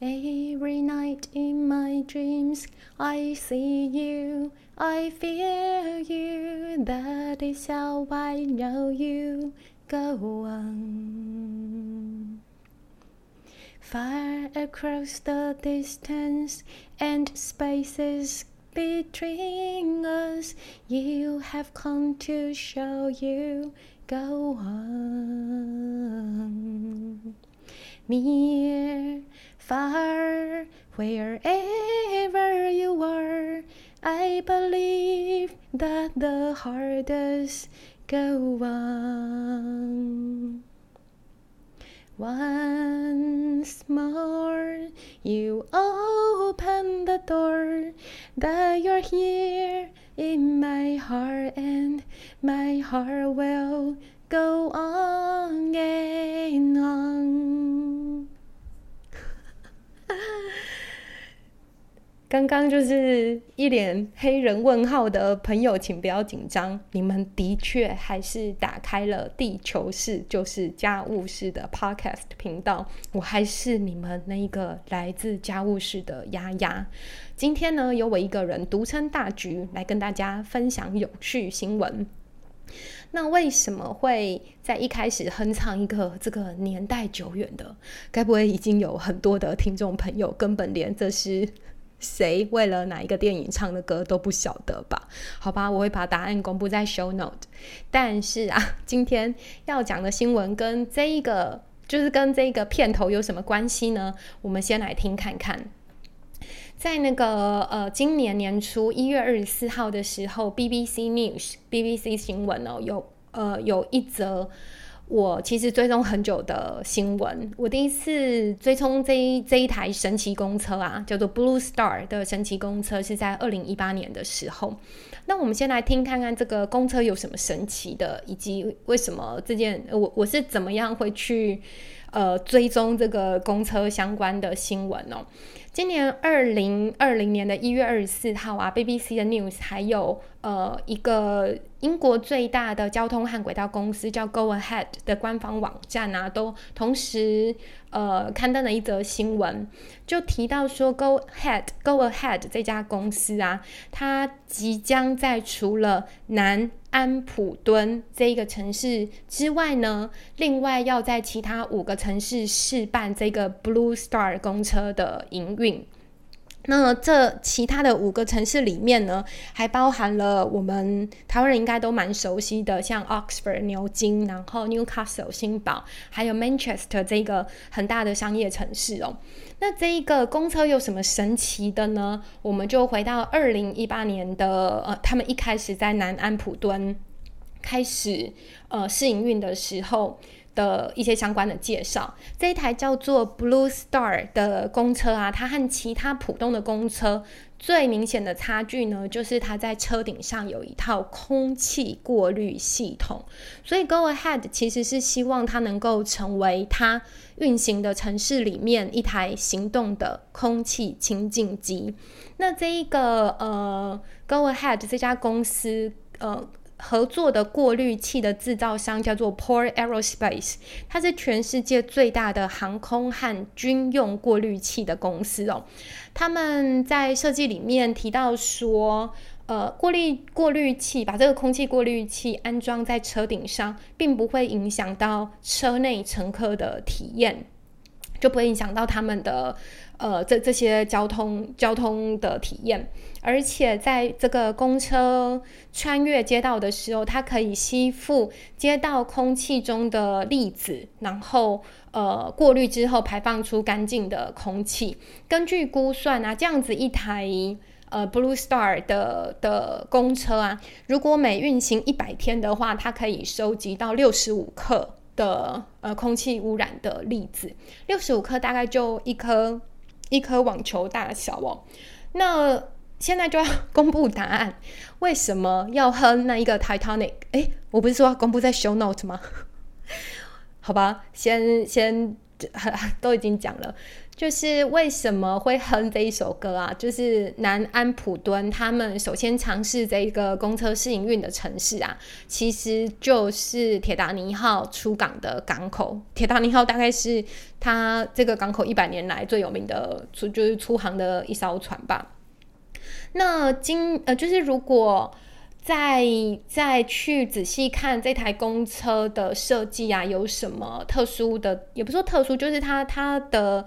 Every night in my dreams, I see you, I feel you. That is how I know you. Go on. Far across the distance and spaces between us, you have come to show you. Go on. Near, far, wherever you are, I believe that the hardest go on. Once more, you open the door, that you're here in my heart, and my heart will go on and 刚刚就是一脸黑人问号的朋友，请不要紧张。你们的确还是打开了地球式，就是家务事的 podcast 频道。我还是你们那一个来自家务事的丫丫。今天呢，由我一个人独撑大局，来跟大家分享有趣新闻。那为什么会在一开始哼唱一个这个年代久远的？该不会已经有很多的听众朋友根本连这是？谁为了哪一个电影唱的歌都不晓得吧？好吧，我会把答案公布在 show note。但是啊，今天要讲的新闻跟这一个就是跟这个片头有什么关系呢？我们先来听看看。在那个呃，今年年初一月二十四号的时候，BBC News BBC 新闻哦，有呃有一则。我其实追踪很久的新闻，我第一次追踪这一这一台神奇公车啊，叫做 Blue Star 的神奇公车，是在二零一八年的时候。那我们先来听看看这个公车有什么神奇的，以及为什么这件我我是怎么样会去呃追踪这个公车相关的新闻哦。今年二零二零年的一月二十四号啊，BBC 的 News 还有呃一个英国最大的交通和轨道公司叫 Go Ahead 的官方网站啊，都同时呃刊登了一则新闻，就提到说 Go Ahead Go Ahead 这家公司啊，它即将在除了南安普敦这一个城市之外呢，另外要在其他五个城市试办这个 Blue Star 公车的营运。那这其他的五个城市里面呢，还包含了我们台湾人应该都蛮熟悉的，像 Oxford 牛津，然后 Newcastle 新堡，还有 Manchester 这个很大的商业城市哦。那这一个公车有什么神奇的呢？我们就回到二零一八年的呃，他们一开始在南安普敦开始呃试营运的时候。的一些相关的介绍，这一台叫做 Blue Star 的公车啊，它和其他普通的公车最明显的差距呢，就是它在车顶上有一套空气过滤系统。所以 Go Ahead 其实是希望它能够成为它运行的城市里面一台行动的空气清净机。那这一个呃 Go Ahead 这家公司呃。合作的过滤器的制造商叫做 Por Aerospace，它是全世界最大的航空和军用过滤器的公司哦。他们在设计里面提到说，呃，过滤过滤器把这个空气过滤器安装在车顶上，并不会影响到车内乘客的体验，就不会影响到他们的。呃，这这些交通交通的体验，而且在这个公车穿越街道的时候，它可以吸附街道空气中的粒子，然后呃过滤之后排放出干净的空气。根据估算啊，这样子一台呃 Blue Star 的的公车啊，如果每运行一百天的话，它可以收集到六十五克的呃空气污染的粒子。六十五克大概就一颗。一颗网球大小哦，那现在就要公布答案。为什么要哼那一个 Titanic？哎，我不是说公布在 Show Note 吗？好吧，先先 都已经讲了，就是为什么会哼这一首歌啊？就是南安普敦他们首先尝试这一个公车试营运的城市啊，其实就是铁达尼号出港的港口。铁达尼号大概是它这个港口一百年来最有名的出就是出航的一艘船吧。那今呃，就是如果。再再去仔细看这台公车的设计啊，有什么特殊的？也不说特殊，就是它它的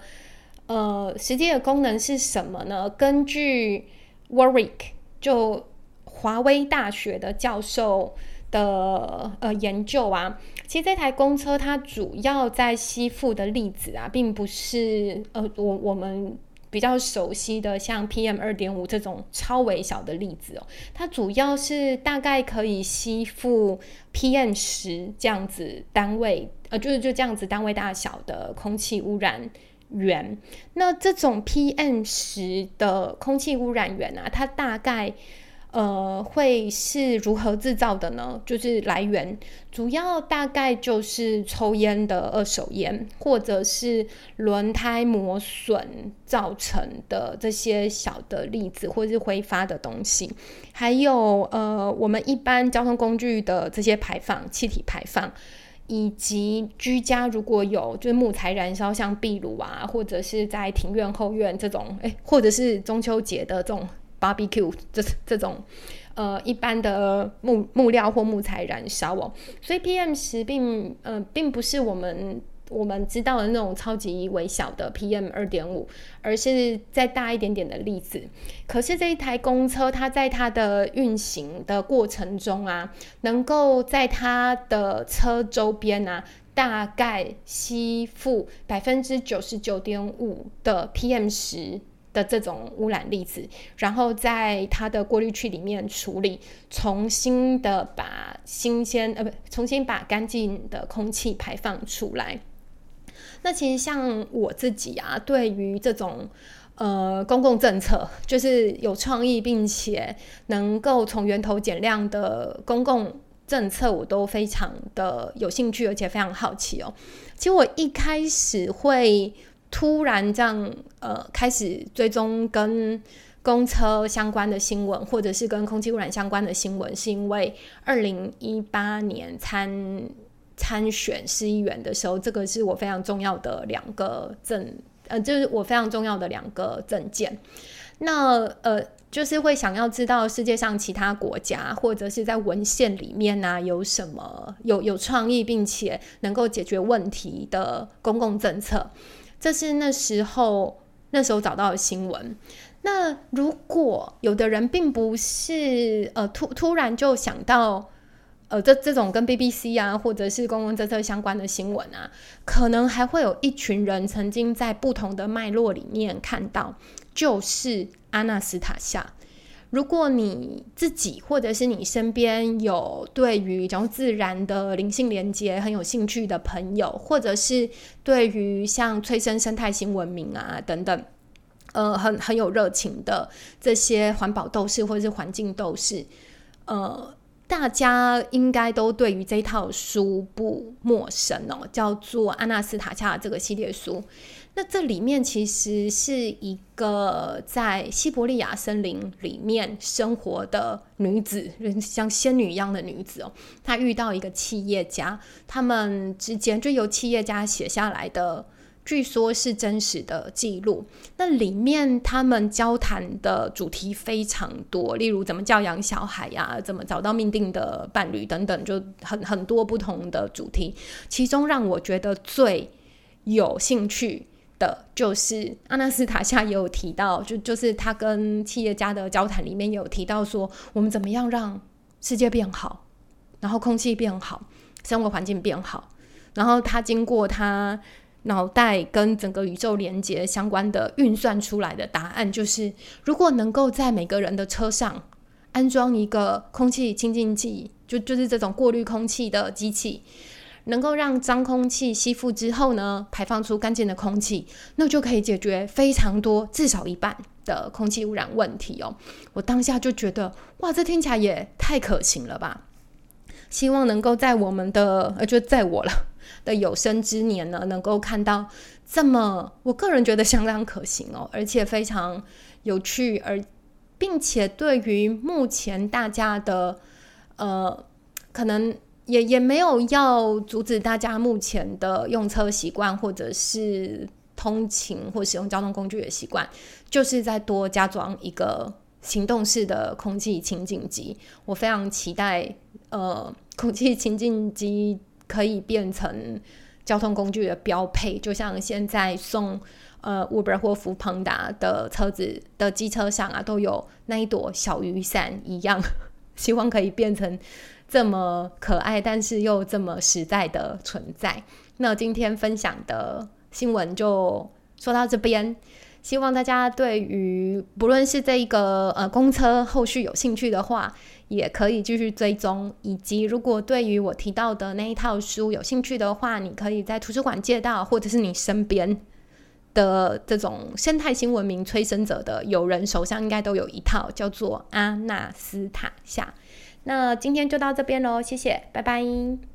呃实际的功能是什么呢？根据 Warwick 就华威大学的教授的呃研究啊，其实这台公车它主要在吸附的粒子啊，并不是呃我我们。比较熟悉的像 PM 二点五这种超微小的粒子哦，它主要是大概可以吸附 PM 十这样子单位，呃，就是就这样子单位大小的空气污染源。那这种 PM 十的空气污染源啊，它大概。呃，会是如何制造的呢？就是来源主要大概就是抽烟的二手烟，或者是轮胎磨损造成的这些小的粒子，或是挥发的东西，还有呃，我们一般交通工具的这些排放气体排放，以及居家如果有就是木材燃烧，像壁炉啊，或者是在庭院后院这种，哎，或者是中秋节的这种。Barbecue 这这种呃一般的木木料或木材燃烧哦，所以 PM 十并呃并不是我们我们知道的那种超级微小的 PM 二点五，而是再大一点点的粒子。可是这一台公车，它在它的运行的过程中啊，能够在它的车周边啊，大概吸附百分之九十九点五的 PM 十。的这种污染粒子，然后在它的过滤器里面处理，重新的把新鲜呃不，重新把干净的空气排放出来。那其实像我自己啊，对于这种呃公共政策，就是有创意并且能够从源头减量的公共政策，我都非常的有兴趣，而且非常好奇哦。其实我一开始会。突然这样，呃，开始追踪跟公车相关的新闻，或者是跟空气污染相关的新闻，是因为二零一八年参参选市议员的时候，这个是我非常重要的两个证，呃，就是我非常重要的两个证件。那呃，就是会想要知道世界上其他国家或者是在文献里面呢，有什么有有创意并且能够解决问题的公共政策。这是那时候那时候找到的新闻。那如果有的人并不是呃突突然就想到呃这这种跟 BBC 啊或者是公共政策相关的新闻啊，可能还会有一群人曾经在不同的脉络里面看到，就是阿纳斯塔夏。如果你自己或者是你身边有对于讲自然的灵性连接很有兴趣的朋友，或者是对于像催生生态新文明啊等等，呃，很很有热情的这些环保斗士或者是环境斗士，呃，大家应该都对于这套书不陌生哦，叫做《阿纳斯塔恰》这个系列书。那这里面其实是一个在西伯利亚森林里面生活的女子，像仙女一样的女子哦。她遇到一个企业家，他们之间就由企业家写下来的，据说是真实的记录。那里面他们交谈的主题非常多，例如怎么教养小孩呀，怎么找到命定的伴侣等等，就很很多不同的主题。其中让我觉得最有兴趣。的就是阿纳斯塔夏也有提到，就就是他跟企业家的交谈里面也有提到说，我们怎么样让世界变好，然后空气变好，生活环境变好。然后他经过他脑袋跟整个宇宙连接相关的运算出来的答案，就是如果能够在每个人的车上安装一个空气清净剂，就就是这种过滤空气的机器。能够让脏空气吸附之后呢，排放出干净的空气，那就可以解决非常多，至少一半的空气污染问题哦。我当下就觉得，哇，这听起来也太可行了吧！希望能够在我们的，呃，就在我了，的有生之年呢，能够看到这么，我个人觉得相当可行哦，而且非常有趣，而并且对于目前大家的呃，可能也也没有要阻止大家目前的用车习惯，或者是通勤或使用交通工具的习惯，就是在多加装一个行动式的空气清净机。我非常期待，呃，空气清净机。可以变成交通工具的标配，就像现在送呃 Uber 或福朋达的车子的机车上啊，都有那一朵小雨伞一样。希望可以变成这么可爱，但是又这么实在的存在。那今天分享的新闻就说到这边。希望大家对于不论是这一个呃公车后续有兴趣的话，也可以继续追踪。以及如果对于我提到的那一套书有兴趣的话，你可以在图书馆借到，或者是你身边的这种生态新文明催生者的友人手上应该都有一套，叫做《阿纳斯塔夏》。那今天就到这边喽，谢谢，拜拜。